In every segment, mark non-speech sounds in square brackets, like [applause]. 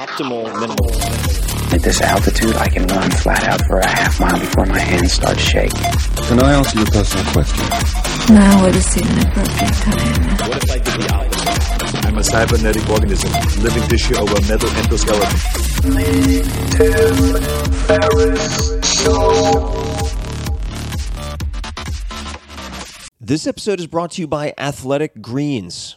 optimal minimal. At this altitude, I can run flat out for a half mile before my hands start shaking. Can I ask you a personal question? Now would seem an appropriate time. What if I did the opposite? I'm a cybernetic organism, living tissue over metal endoskeleton. This episode is brought to you by Athletic Greens.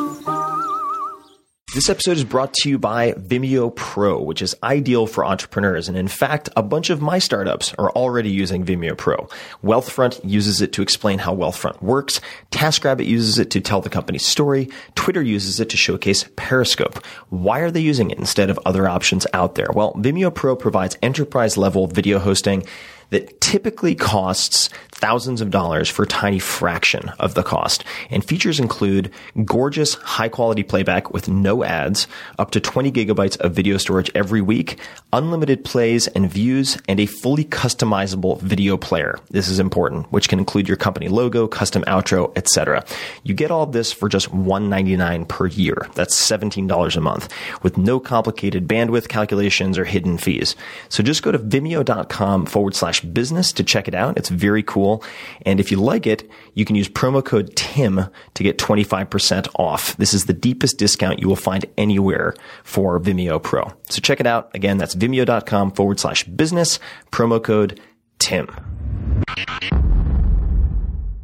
This episode is brought to you by Vimeo Pro, which is ideal for entrepreneurs. And in fact, a bunch of my startups are already using Vimeo Pro. Wealthfront uses it to explain how Wealthfront works. TaskRabbit uses it to tell the company's story. Twitter uses it to showcase Periscope. Why are they using it instead of other options out there? Well, Vimeo Pro provides enterprise level video hosting that typically costs thousands of dollars for a tiny fraction of the cost. And features include gorgeous high quality playback with no ads, up to 20 gigabytes of video storage every week, unlimited plays and views, and a fully customizable video player. This is important, which can include your company logo, custom outro, etc. You get all this for just 199 per year. That's $17 a month with no complicated bandwidth calculations or hidden fees. So just go to vimeo.com forward slash business to check it out. It's very cool. And if you like it, you can use promo code TIM to get 25% off. This is the deepest discount you will find anywhere for Vimeo Pro. So check it out. Again, that's vimeo.com forward slash business, promo code TIM.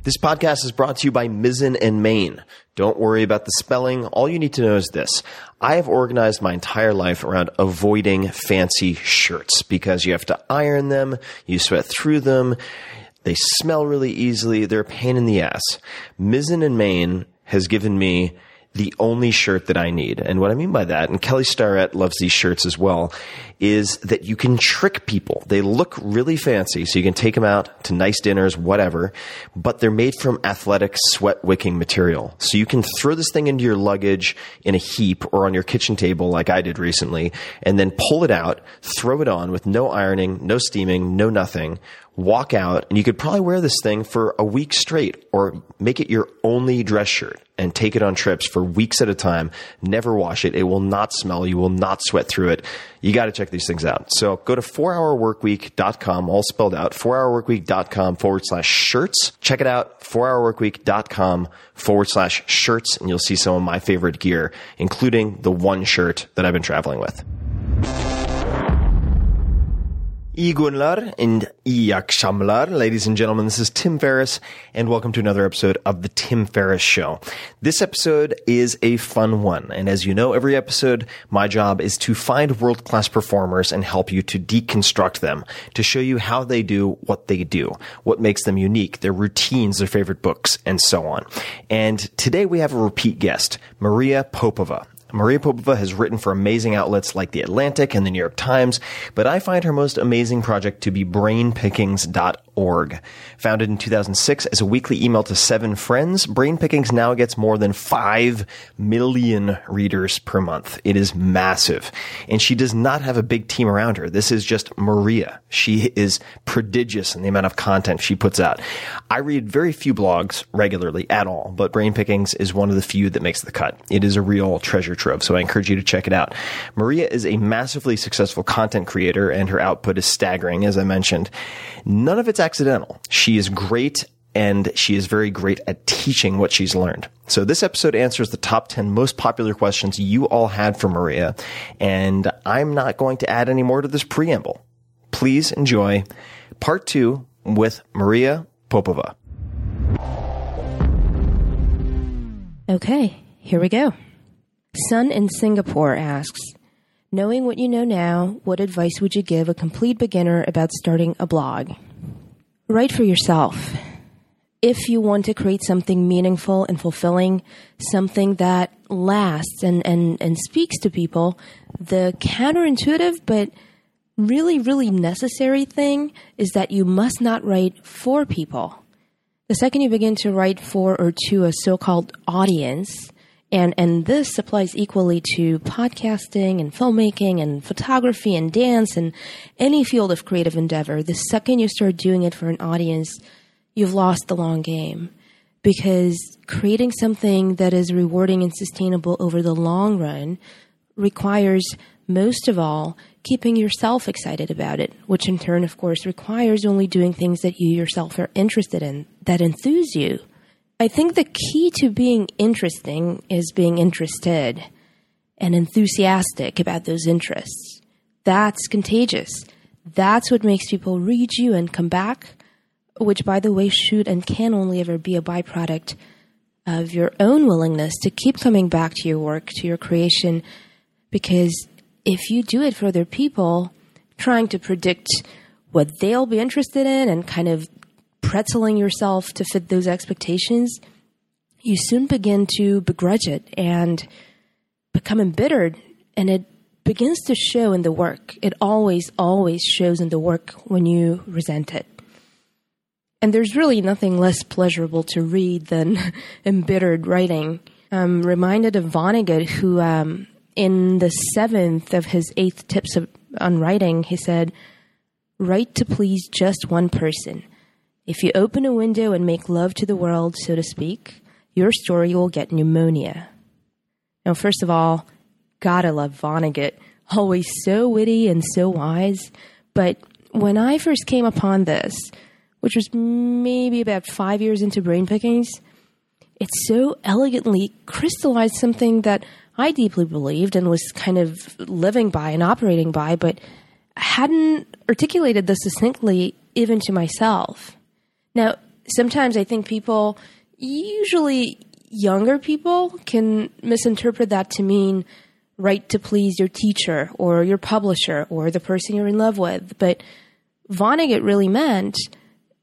This podcast is brought to you by Mizzen and Main. Don't worry about the spelling. All you need to know is this. I have organized my entire life around avoiding fancy shirts because you have to iron them, you sweat through them, they smell really easily, they're a pain in the ass. Mizzen and Main has given me the only shirt that I need. And what I mean by that, and Kelly Starrett loves these shirts as well, is that you can trick people. They look really fancy, so you can take them out to nice dinners, whatever, but they're made from athletic sweat wicking material. So you can throw this thing into your luggage in a heap or on your kitchen table like I did recently, and then pull it out, throw it on with no ironing, no steaming, no nothing, walk out, and you could probably wear this thing for a week straight or make it your only dress shirt and take it on trips for weeks at a time. Never wash it. It will not smell. You will not sweat through it. You got to check these things out. So go to 4hourworkweek.com, all spelled out, 4hourworkweek.com forward slash shirts. Check it out, 4hourworkweek.com forward slash shirts, and you'll see some of my favorite gear, including the one shirt that I've been traveling with. Igunlar and Iyakshamlar. Ladies and gentlemen, this is Tim Ferriss, and welcome to another episode of The Tim Ferriss Show. This episode is a fun one, and as you know, every episode, my job is to find world class performers and help you to deconstruct them, to show you how they do what they do, what makes them unique, their routines, their favorite books, and so on. And today we have a repeat guest, Maria Popova. Maria Popova has written for amazing outlets like The Atlantic and The New York Times, but I find her most amazing project to be brainpickings.org. Founded in 2006 as a weekly email to seven friends, Brainpickings now gets more than 5 million readers per month. It is massive. And she does not have a big team around her. This is just Maria. She is prodigious in the amount of content she puts out. I read very few blogs regularly at all, but Brainpickings is one of the few that makes the cut. It is a real treasure trove, so I encourage you to check it out. Maria is a massively successful content creator, and her output is staggering, as I mentioned. None of it's accidental. She is great and she is very great at teaching what she's learned. So this episode answers the top 10 most popular questions you all had for Maria, and I'm not going to add any more to this preamble. Please enjoy part two with Maria Popova. Okay, here we go. Sun in Singapore asks, knowing what you know now, what advice would you give a complete beginner about starting a blog? Write for yourself. If you want to create something meaningful and fulfilling, something that lasts and, and, and speaks to people, the counterintuitive but really, really necessary thing is that you must not write for people. The second you begin to write for or to a so called audience, and, and this applies equally to podcasting and filmmaking and photography and dance and any field of creative endeavor. The second you start doing it for an audience, you've lost the long game. Because creating something that is rewarding and sustainable over the long run requires, most of all, keeping yourself excited about it, which in turn, of course, requires only doing things that you yourself are interested in, that enthuse you. I think the key to being interesting is being interested and enthusiastic about those interests. That's contagious. That's what makes people read you and come back, which, by the way, should and can only ever be a byproduct of your own willingness to keep coming back to your work, to your creation, because if you do it for other people, trying to predict what they'll be interested in and kind of pretzeling yourself to fit those expectations, you soon begin to begrudge it and become embittered. And it begins to show in the work. It always, always shows in the work when you resent it. And there's really nothing less pleasurable to read than [laughs] embittered writing. I'm reminded of Vonnegut, who, um, in the seventh of his eighth tips of, on writing, he said, Write to please just one person. If you open a window and make love to the world, so to speak, your story will get pneumonia. Now, first of all, gotta love Vonnegut. Always so witty and so wise. But when I first came upon this, which was maybe about five years into brain pickings, it so elegantly crystallized something that I deeply believed and was kind of living by and operating by, but hadn't articulated this succinctly even to myself. Now, sometimes I think people, usually younger people, can misinterpret that to mean write to please your teacher or your publisher or the person you're in love with. But Vonnegut really meant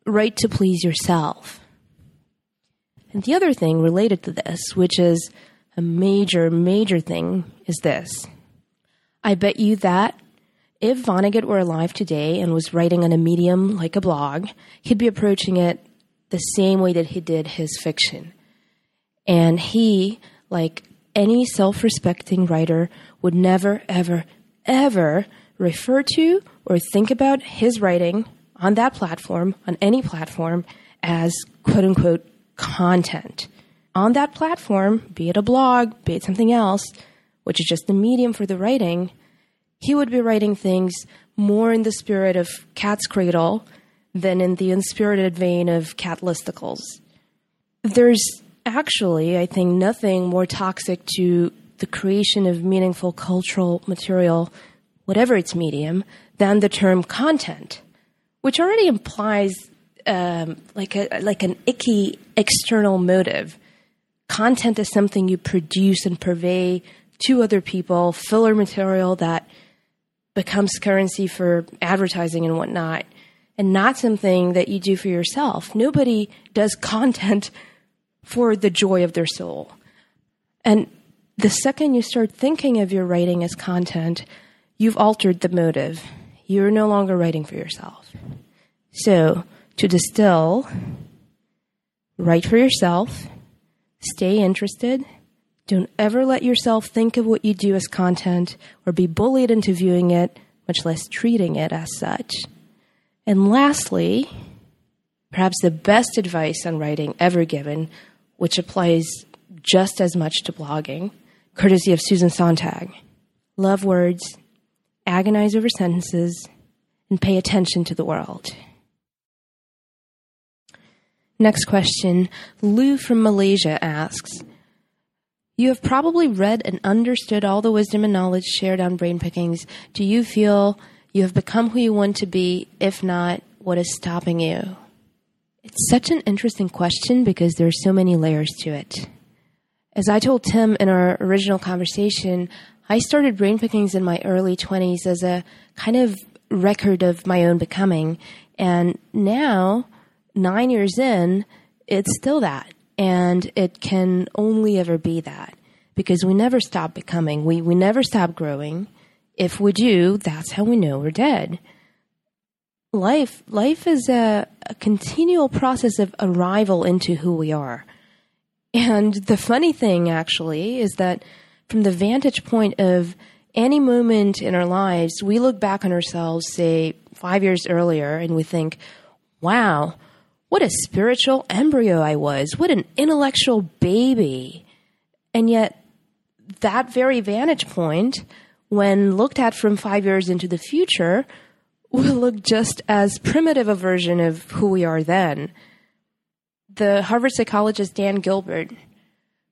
write to please yourself. And the other thing related to this, which is a major, major thing, is this. I bet you that if Vonnegut were alive today and was writing on a medium like a blog, he'd be approaching it the same way that he did his fiction. And he, like any self respecting writer, would never, ever, ever refer to or think about his writing on that platform, on any platform, as quote unquote content. On that platform, be it a blog, be it something else, which is just the medium for the writing, he would be writing things more in the spirit of Cat's Cradle than in the unspirited vein of cat listicles. There's actually, I think, nothing more toxic to the creation of meaningful cultural material whatever its medium, than the term content, which already implies um, like a like an icky external motive. Content is something you produce and purvey to other people, filler material that becomes currency for advertising and whatnot, and not something that you do for yourself. Nobody does [laughs] content for the joy of their soul. And the second you start thinking of your writing as content, you've altered the motive. You're no longer writing for yourself. So, to distill, write for yourself, stay interested, don't ever let yourself think of what you do as content or be bullied into viewing it, much less treating it as such. And lastly, perhaps the best advice on writing ever given, which applies just as much to blogging, courtesy of Susan Sontag. Love words, agonize over sentences, and pay attention to the world. Next question. Lou from Malaysia asks You have probably read and understood all the wisdom and knowledge shared on brain pickings. Do you feel you have become who you want to be? If not, what is stopping you? It's such an interesting question because there are so many layers to it. As I told Tim in our original conversation, I started brain pickings in my early 20s as a kind of record of my own becoming. And now, nine years in, it's still that. And it can only ever be that because we never stop becoming. We, we never stop growing. If we do, that's how we know we're dead. Life, life is a, a continual process of arrival into who we are. And the funny thing, actually, is that from the vantage point of any moment in our lives, we look back on ourselves, say, five years earlier, and we think, wow, what a spiritual embryo I was. What an intellectual baby. And yet, that very vantage point, when looked at from five years into the future, [laughs] will look just as primitive a version of who we are then. The Harvard psychologist Dan Gilbert,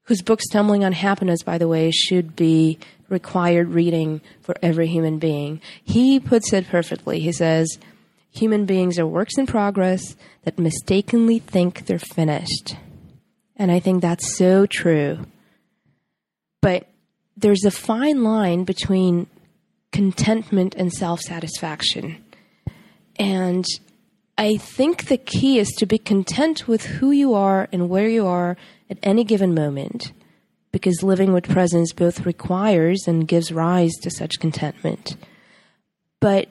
whose book Stumbling on Happiness, by the way, should be required reading for every human being, he puts it perfectly. He says, Human beings are works in progress that mistakenly think they're finished. And I think that's so true. But there's a fine line between contentment and self satisfaction. And I think the key is to be content with who you are and where you are at any given moment, because living with presence both requires and gives rise to such contentment. But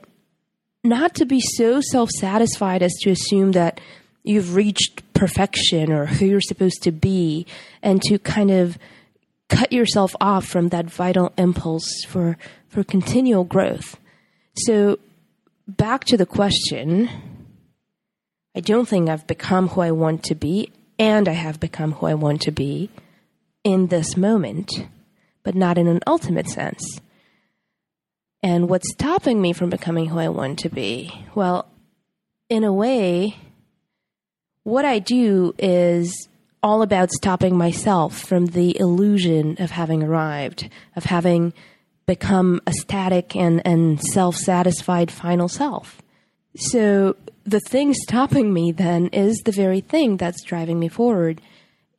not to be so self satisfied as to assume that you've reached perfection or who you're supposed to be, and to kind of cut yourself off from that vital impulse for, for continual growth. So, back to the question I don't think I've become who I want to be, and I have become who I want to be in this moment, but not in an ultimate sense. And what's stopping me from becoming who I want to be? Well, in a way, what I do is all about stopping myself from the illusion of having arrived, of having become a static and, and self satisfied final self. So the thing stopping me then is the very thing that's driving me forward.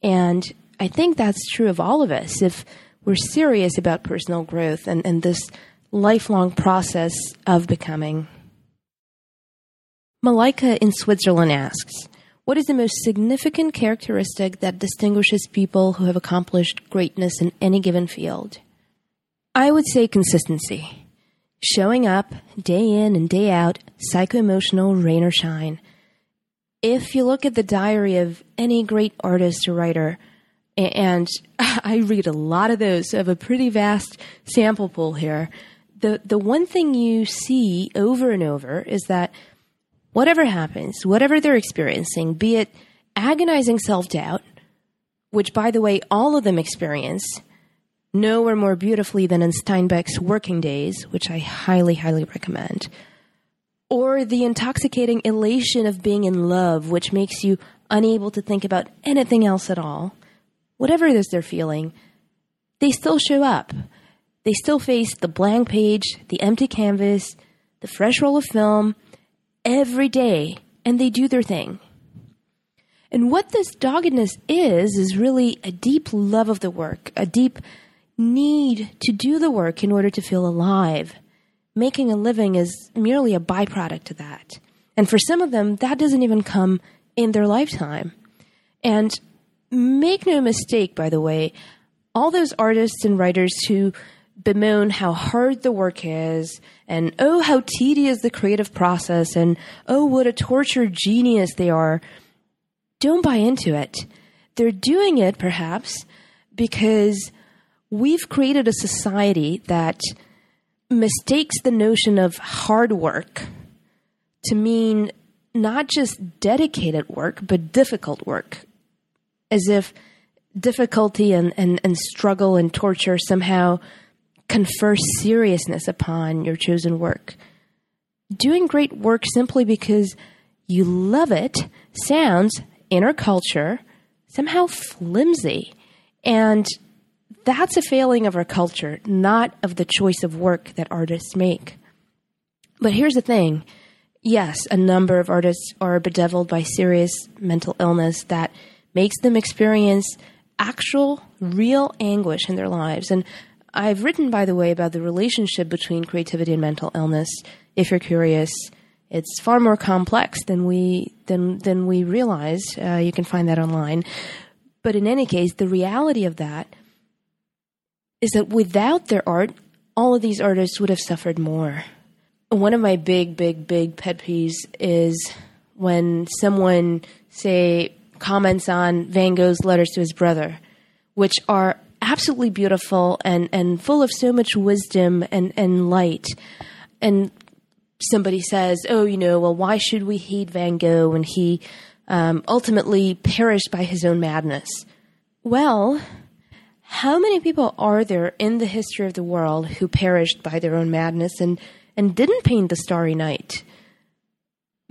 And I think that's true of all of us. If we're serious about personal growth and, and this lifelong process of becoming. Malika in Switzerland asks, What is the most significant characteristic that distinguishes people who have accomplished greatness in any given field? I would say consistency. Showing up day in and day out, psycho emotional, rain or shine. If you look at the diary of any great artist or writer, and [laughs] I read a lot of those, so I have a pretty vast sample pool here the the one thing you see over and over is that whatever happens, whatever they're experiencing, be it agonizing self doubt, which by the way all of them experience nowhere more beautifully than in Steinbeck's Working Days, which I highly, highly recommend, or the intoxicating elation of being in love, which makes you unable to think about anything else at all. Whatever it is they're feeling, they still show up They still face the blank page, the empty canvas, the fresh roll of film every day, and they do their thing. And what this doggedness is, is really a deep love of the work, a deep need to do the work in order to feel alive. Making a living is merely a byproduct of that. And for some of them, that doesn't even come in their lifetime. And make no mistake, by the way, all those artists and writers who bemoan how hard the work is, and oh, how tedious the creative process, and oh, what a tortured genius they are, don't buy into it. They're doing it, perhaps, because we've created a society that mistakes the notion of hard work to mean not just dedicated work, but difficult work. As if difficulty and, and, and struggle and torture somehow confer seriousness upon your chosen work. Doing great work simply because you love it sounds, in our culture, somehow flimsy. And that's a failing of our culture, not of the choice of work that artists make. But here's the thing yes, a number of artists are bedeviled by serious mental illness that makes them experience actual, real anguish in their lives. And I've written, by the way, about the relationship between creativity and mental illness. If you're curious, it's far more complex than we than than we realize. Uh, you can find that online. But in any case, the reality of that is that without their art, all of these artists would have suffered more. One of my big, big, big pet peeves is when someone, say, comments on Van Gogh's letters to his brother, which are absolutely beautiful and, and full of so much wisdom and, and light. And somebody says, oh, you know, well, why should we hate Van Gogh when he um, ultimately perished by his own madness? Well, how many people are there in the history of the world who perished by their own madness and, and didn't paint the Starry Night?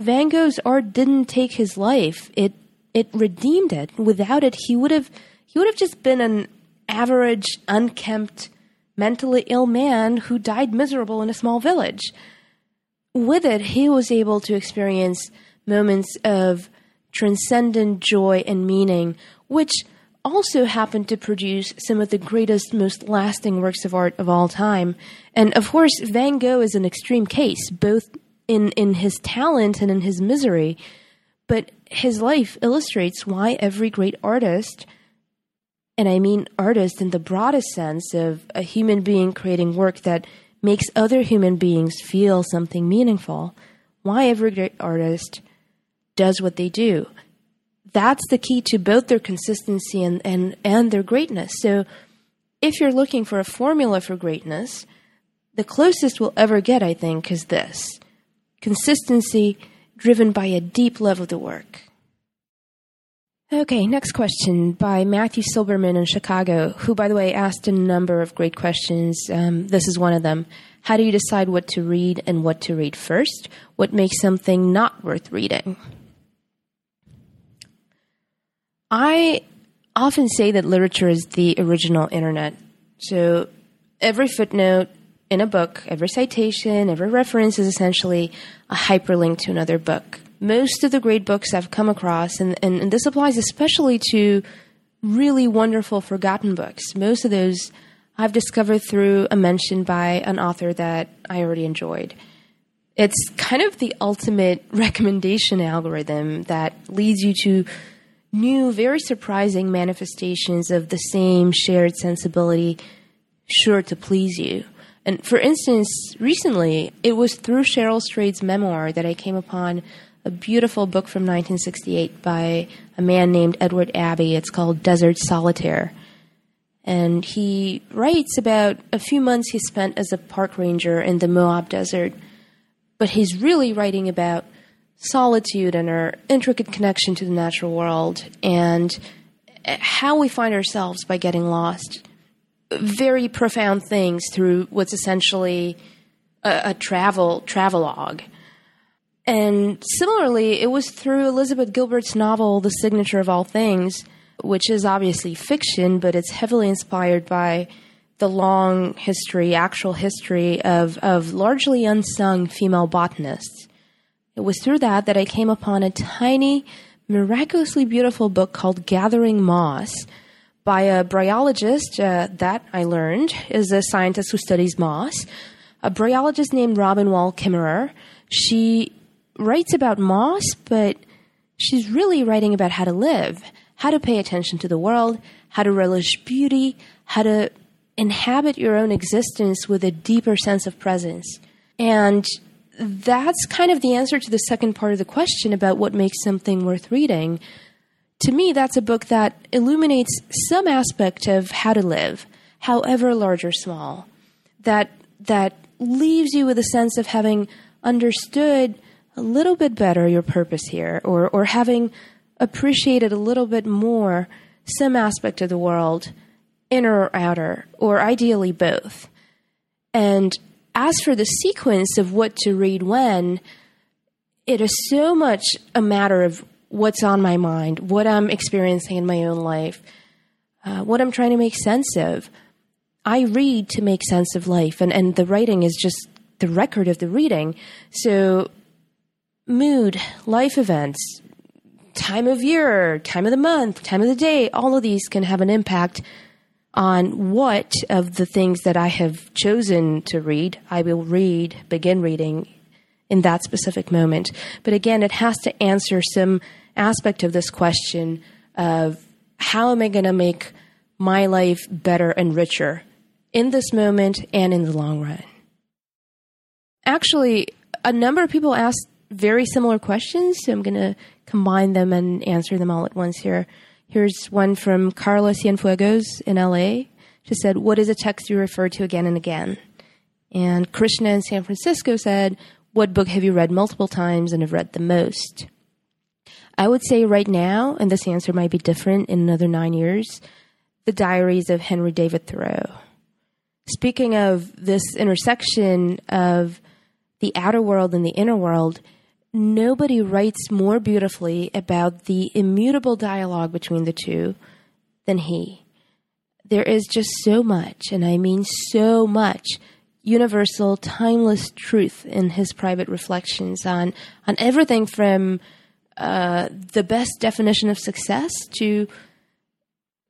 Van Gogh's art didn't take his life. It it redeemed it. Without it, he would have he would have just been an average, unkempt, mentally ill man who died miserable in a small village. With it, he was able to experience moments of transcendent joy and meaning, which also happened to produce some of the greatest, most lasting works of art of all time. And of course, Van Gogh is an extreme case, both in, in his talent and in his misery. But his life illustrates why every great artist, and I mean artist in the broadest sense of a human being creating work that makes other human beings feel something meaningful, why every great artist does what they do. That's the key to both their consistency and, and, and their greatness. So if you're looking for a formula for greatness, the closest we'll ever get, I think, is this consistency driven by a deep love of the work. Okay, next question by Matthew Silberman in Chicago, who, by the way, asked a number of great questions. Um, this is one of them. How do you decide what to read and what to read first? What makes something not worth reading? I often say that literature is the original internet. So every footnote in a book, every citation, every reference is essentially a hyperlink to another book most of the great books I've come across, and, and, and this applies especially to really wonderful forgotten books, most of those I've discovered through a mention by an author that I already enjoyed. It's kind of the ultimate [laughs] recommendation algorithm that leads you to new, very surprising manifestations of the same shared sensibility sure to please you. And for instance, recently, it was through Cheryl Strayed's memoir that I came upon a beautiful book from 1968 by a man named Edward Abbey. It's called Desert Solitaire. And he writes about a few months he spent as a park ranger in the Moab Desert. But he's really writing about solitude and our intricate connection to the natural world and how we find ourselves by getting lost. Very profound things through what's essentially a, a travel travelogue. And similarly, it was through Elizabeth Gilbert's novel, The Signature of All Things, which is obviously fiction, but it's heavily inspired by the long history, actual history of, of largely unsung female botanists. It was through that that I came upon a tiny, miraculously beautiful book called Gathering Moss by a bryologist uh, that I learned is a scientist who studies moss, a bryologist named Robin Wall Kimmerer. She writes about moss, but she's really writing about how to live, how to pay attention to the world, how to relish beauty, how to inhabit your own existence with a deeper sense of presence. And that's kind of the answer to the second part of the question about what makes something worth reading. To me, that's a book that illuminates some aspect of how to live, however large or small, that that leaves you with a sense of having understood a little bit better your purpose here, or or having appreciated a little bit more some aspect of the world, inner or outer, or ideally both. And as for the sequence of what to read when, it is so much a matter of what's on my mind, what I'm experiencing in my own life, uh, what I'm trying to make sense of. I read to make sense of life, and, and the writing is just the record of the reading. So, mood, life events, time of year, time of the month, time of the day, all of these can have an impact on what of the things that I have chosen to read I will read, begin reading in that specific moment. But again, it has to answer some aspect of this question of how am I going to make my life better and richer in this moment and in the long run. Actually, a number of people asked very similar questions, so I'm going to combine them and answer them all at once here. Here's one from Carla Cienfuegos in LA. She said, What is a text you refer to again and again? And Krishna in San Francisco said, What book have you read multiple times and have read the most? I would say right now, and this answer might be different in another nine years, The Diaries of Henry David Thoreau. Speaking of this intersection of the outer world and the inner world, nobody writes more beautifully about the immutable dialogue between the two than he. There is just so much, and I mean so much, universal, timeless truth in his private reflections on, on everything from uh, the best definition of success to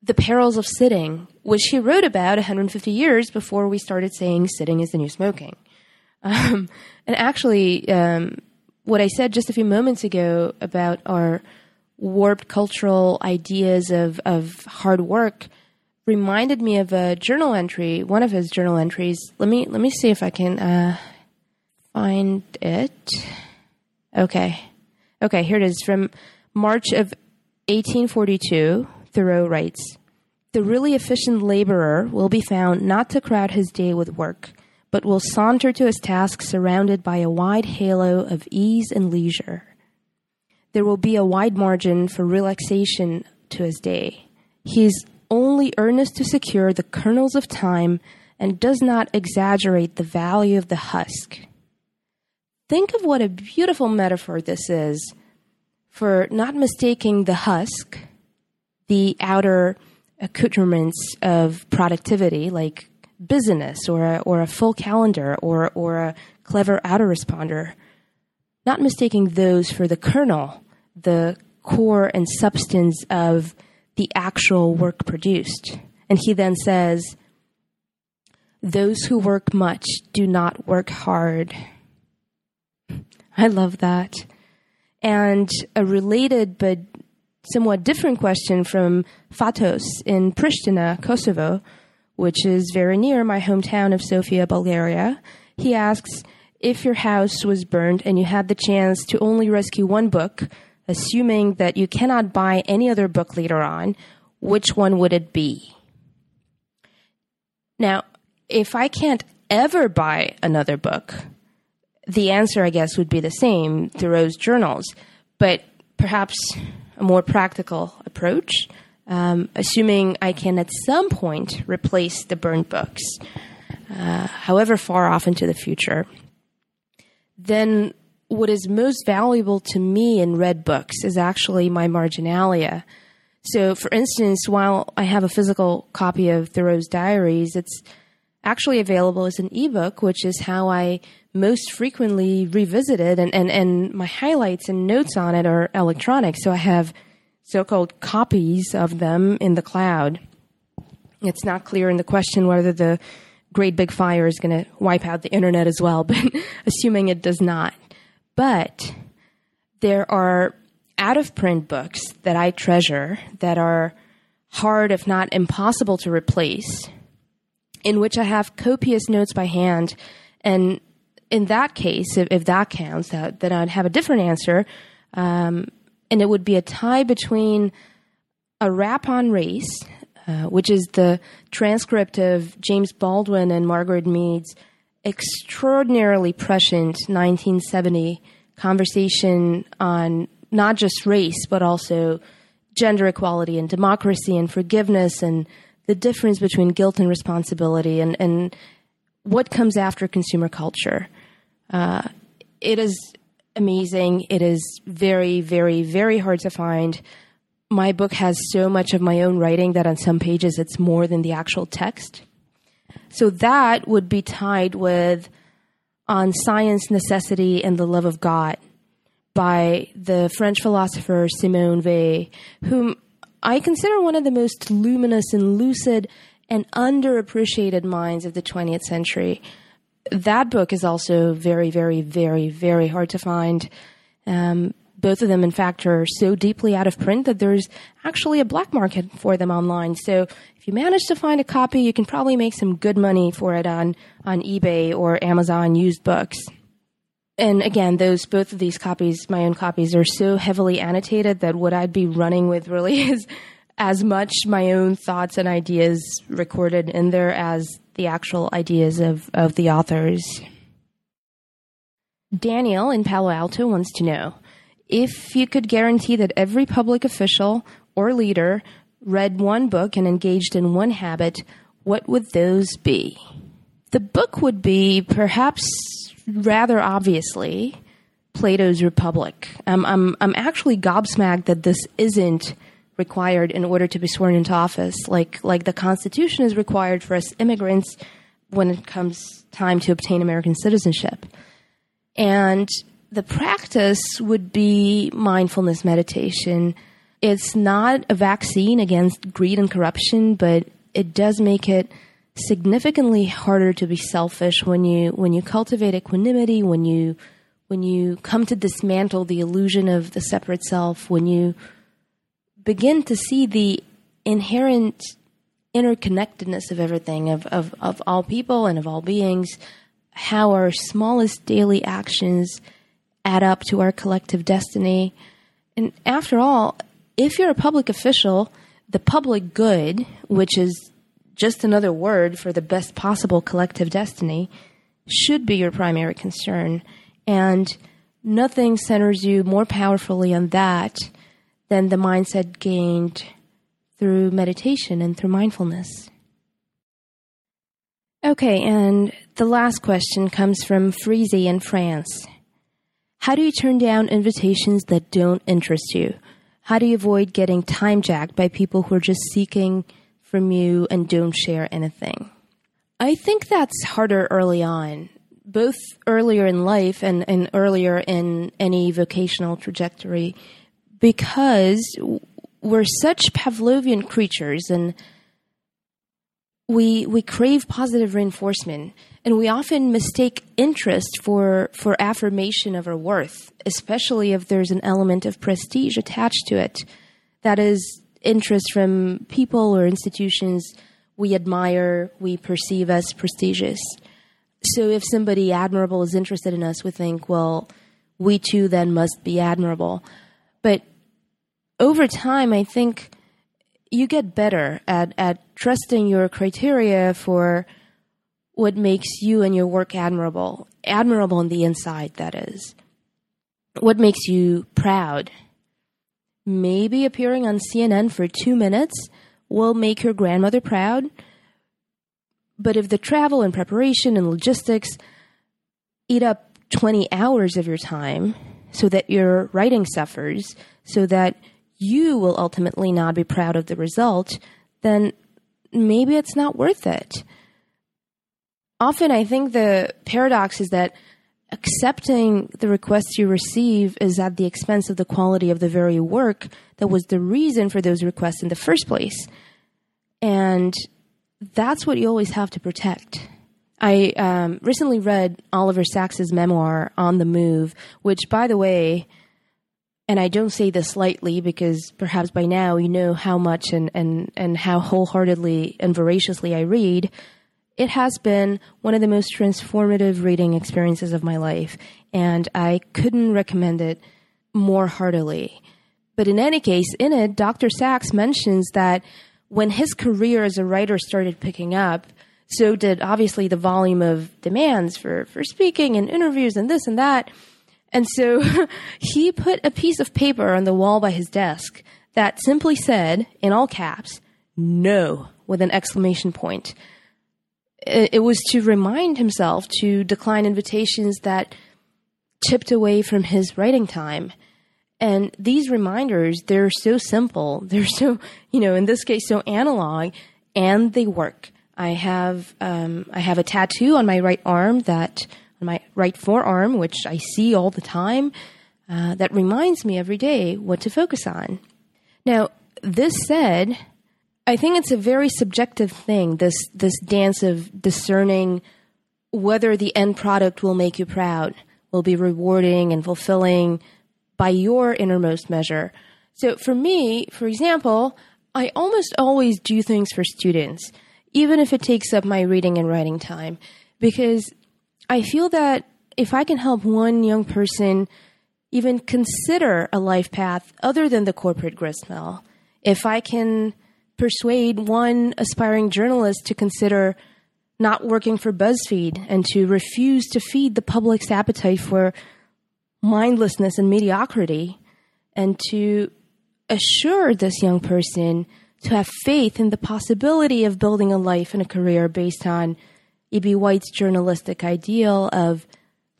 the perils of sitting, which he wrote about 150 years before we started saying sitting is the new smoking. [laughs] Um, and actually, um, what I said just a few moments ago about our warped cultural ideas of, of hard work reminded me of a journal entry, one of his journal entries. Let me let me see if I can uh, find it. Okay, okay, here it is from March of 1842. Thoreau writes, "The really efficient laborer will be found not to crowd his day with work." But will saunter to his task surrounded by a wide halo of ease and leisure. There will be a wide margin for relaxation to his day. He is only earnest to secure the kernels of time and does not exaggerate the value of the husk. Think of what a beautiful metaphor this is for not mistaking the husk, the outer accoutrements of productivity, like business or a, or a full calendar or, or a clever autoresponder, not mistaking those for the kernel, the core and substance of the actual work produced. And he then says, Those who work much do not work hard. I love that. And a related but somewhat different question from Fatos in Pristina, Kosovo, which is very near my hometown of Sofia, Bulgaria. He asks if your house was burned and you had the chance to only rescue one book, assuming that you cannot buy any other book later on, which one would it be? Now, if I can't ever buy another book, the answer, I guess, would be the same Thoreau's journals, but perhaps a more practical approach um, assuming I can at some point replace the burned books, uh, however far off into the future, then what is most valuable to me in read books is actually my marginalia. So, for instance, while I have a physical copy of Thoreau's diaries, it's actually available as an ebook, which is how I most frequently revisit it, and, and, and my highlights and notes on it are electronic. So I have so called copies of them in the cloud. It's not clear in the question whether the great big fire is going to wipe out the internet as well, [laughs] but assuming it does not. But there are out of print books that I treasure that are hard, if not impossible, to replace, in which I have copious notes by hand. And in that case, if, if that counts, that, then I'd have a different answer. Um, and it would be a tie between a rap on race, uh, which is the transcript of James Baldwin and Margaret Mead's extraordinarily prescient 1970 conversation on not just race, but also gender equality and democracy and forgiveness and the difference between guilt and responsibility and, and what comes after consumer culture. Uh, it is amazing. It is very, very, very hard to find. My book has so much of my own writing that on some pages it's more than the actual text. So that would be tied with On Science, Necessity, and the Love of God by the French philosopher Simone Weil, whom I consider one of the most luminous and lucid and underappreciated minds of the 20th century. That book is also very, very, very, very hard to find. Um, both of them, in fact, are so deeply out of print that there's actually a black market for them online. So if you manage to find a copy, you can probably make some good money for it on, on eBay or Amazon used books and again, those both of these copies, my own copies, are so heavily annotated that what I'd be running with really [laughs] is as much my own thoughts and ideas recorded in there as the actual ideas of, of the authors. Daniel in Palo Alto wants to know if you could guarantee that every public official or leader read one book and engaged in one habit, what would those be? The book would be perhaps rather obviously Plato's Republic. Um, I'm I'm actually gobsmacked that this isn't required in order to be sworn into office, like like the Constitution is required for us immigrants when it comes time to obtain American citizenship. And the practice would be mindfulness meditation. It's not a vaccine against greed and corruption, but it does make it significantly harder to be selfish when you when you cultivate equanimity, when you when you come to dismantle the illusion of the separate self, when you begin to see the inherent interconnectedness of everything, of, of, of all people and of all beings, how our smallest daily actions add up to our collective destiny. And after all, if you're a public official, the public good, which is just another word for the best possible collective destiny, should be your primary concern. And nothing centers you more powerfully on that than the mindset gained through meditation and through mindfulness. Okay, and the last question comes from Freezy in France. How do you turn down invitations that don't interest you? How do you avoid getting time jacked by people who are just seeking from you and don't share anything. I think that's harder early on, both earlier in life and, and earlier in any vocational trajectory, because we're such Pavlovian creatures and we we crave positive reinforcement and we often mistake interest for for affirmation of our worth especially if there's an element of prestige attached to it that is interest from people or institutions we admire, we perceive as prestigious. So if somebody admirable is interested in us, we think, well, we too then must be admirable. But over time, I think you get better at, at trusting your criteria for what makes you and your work admirable. Admirable on the inside, that is. What makes you proud maybe appearing on CNN for two minutes will make your grandmother proud. But if the travel and preparation and logistics eat up 20 hours of your time so that your writing suffers, so that you will ultimately not be proud of the result, then maybe it's not worth it. Often, I think the paradox is that accepting the requests you receive is at the expense of the quality of the very work that was the reason for those requests in the first place. And that's what you always have to protect. I um, recently read Oliver Sacks's memoir, On the Move, which, by the way, and I don't say this lightly because perhaps by now you know how much and, and, and how wholeheartedly and voraciously I read. It has been one of the most transformative reading experiences of my life, and I couldn't recommend it more heartily. But in any case, in it, Dr. Sacks mentions that when his career as a writer started picking up, so did obviously the volume of demands for, for speaking and interviews and this and that. And so [laughs] he put a piece of paper on the wall by his desk that simply said, in all caps, no, with an exclamation point. It was to remind himself to decline invitations that chipped away from his writing time. And these reminders, they're so simple. [laughs] They're so, you know, in this case, so analog, and they work. I have um, I have a tattoo on my right arm that on my right forearm, which I see all the time, uh, that reminds me every day what to focus on. Now, this said, I think it's a very subjective thing. This this dance of discerning whether the end product will make you proud, will be rewarding and fulfilling by your innermost measure. So, for me, for example, I almost always do things for students even if it takes up my reading and writing time, because I feel that if I can help one young person even consider a life path other than the corporate gristmill, if I can persuade one aspiring journalist to consider not working for BuzzFeed and to refuse to feed the public's appetite for mindlessness and mediocrity, and to assure this young person to have faith in the possibility of building a life and a career based on E.B. White's journalistic ideal of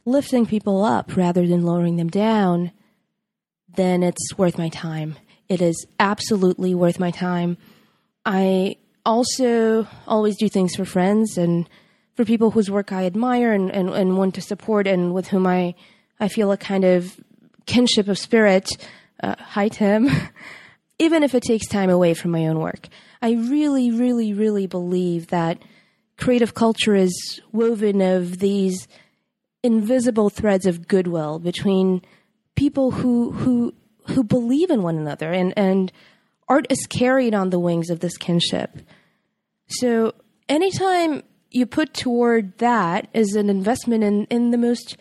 lifting people up rather than lowering them down, then it's worth my time. It is absolutely worth my time. I also always do things for friends and for people whose work I admire and, and, and want to support and with whom I, I feel a kind of kinship of spirit. Uh, hi, Tim. [laughs] even if it takes time away from my own work. I really, really, really believe that creative culture is woven of these invisible threads of goodwill between people who who who believe in one another and and art is carried on the wings of this kinship. So anytime you put toward that as an investment in, in the most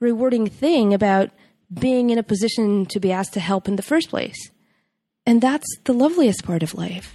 rewarding thing about being in a position to be asked to help in the first place. And that's the loveliest part of life.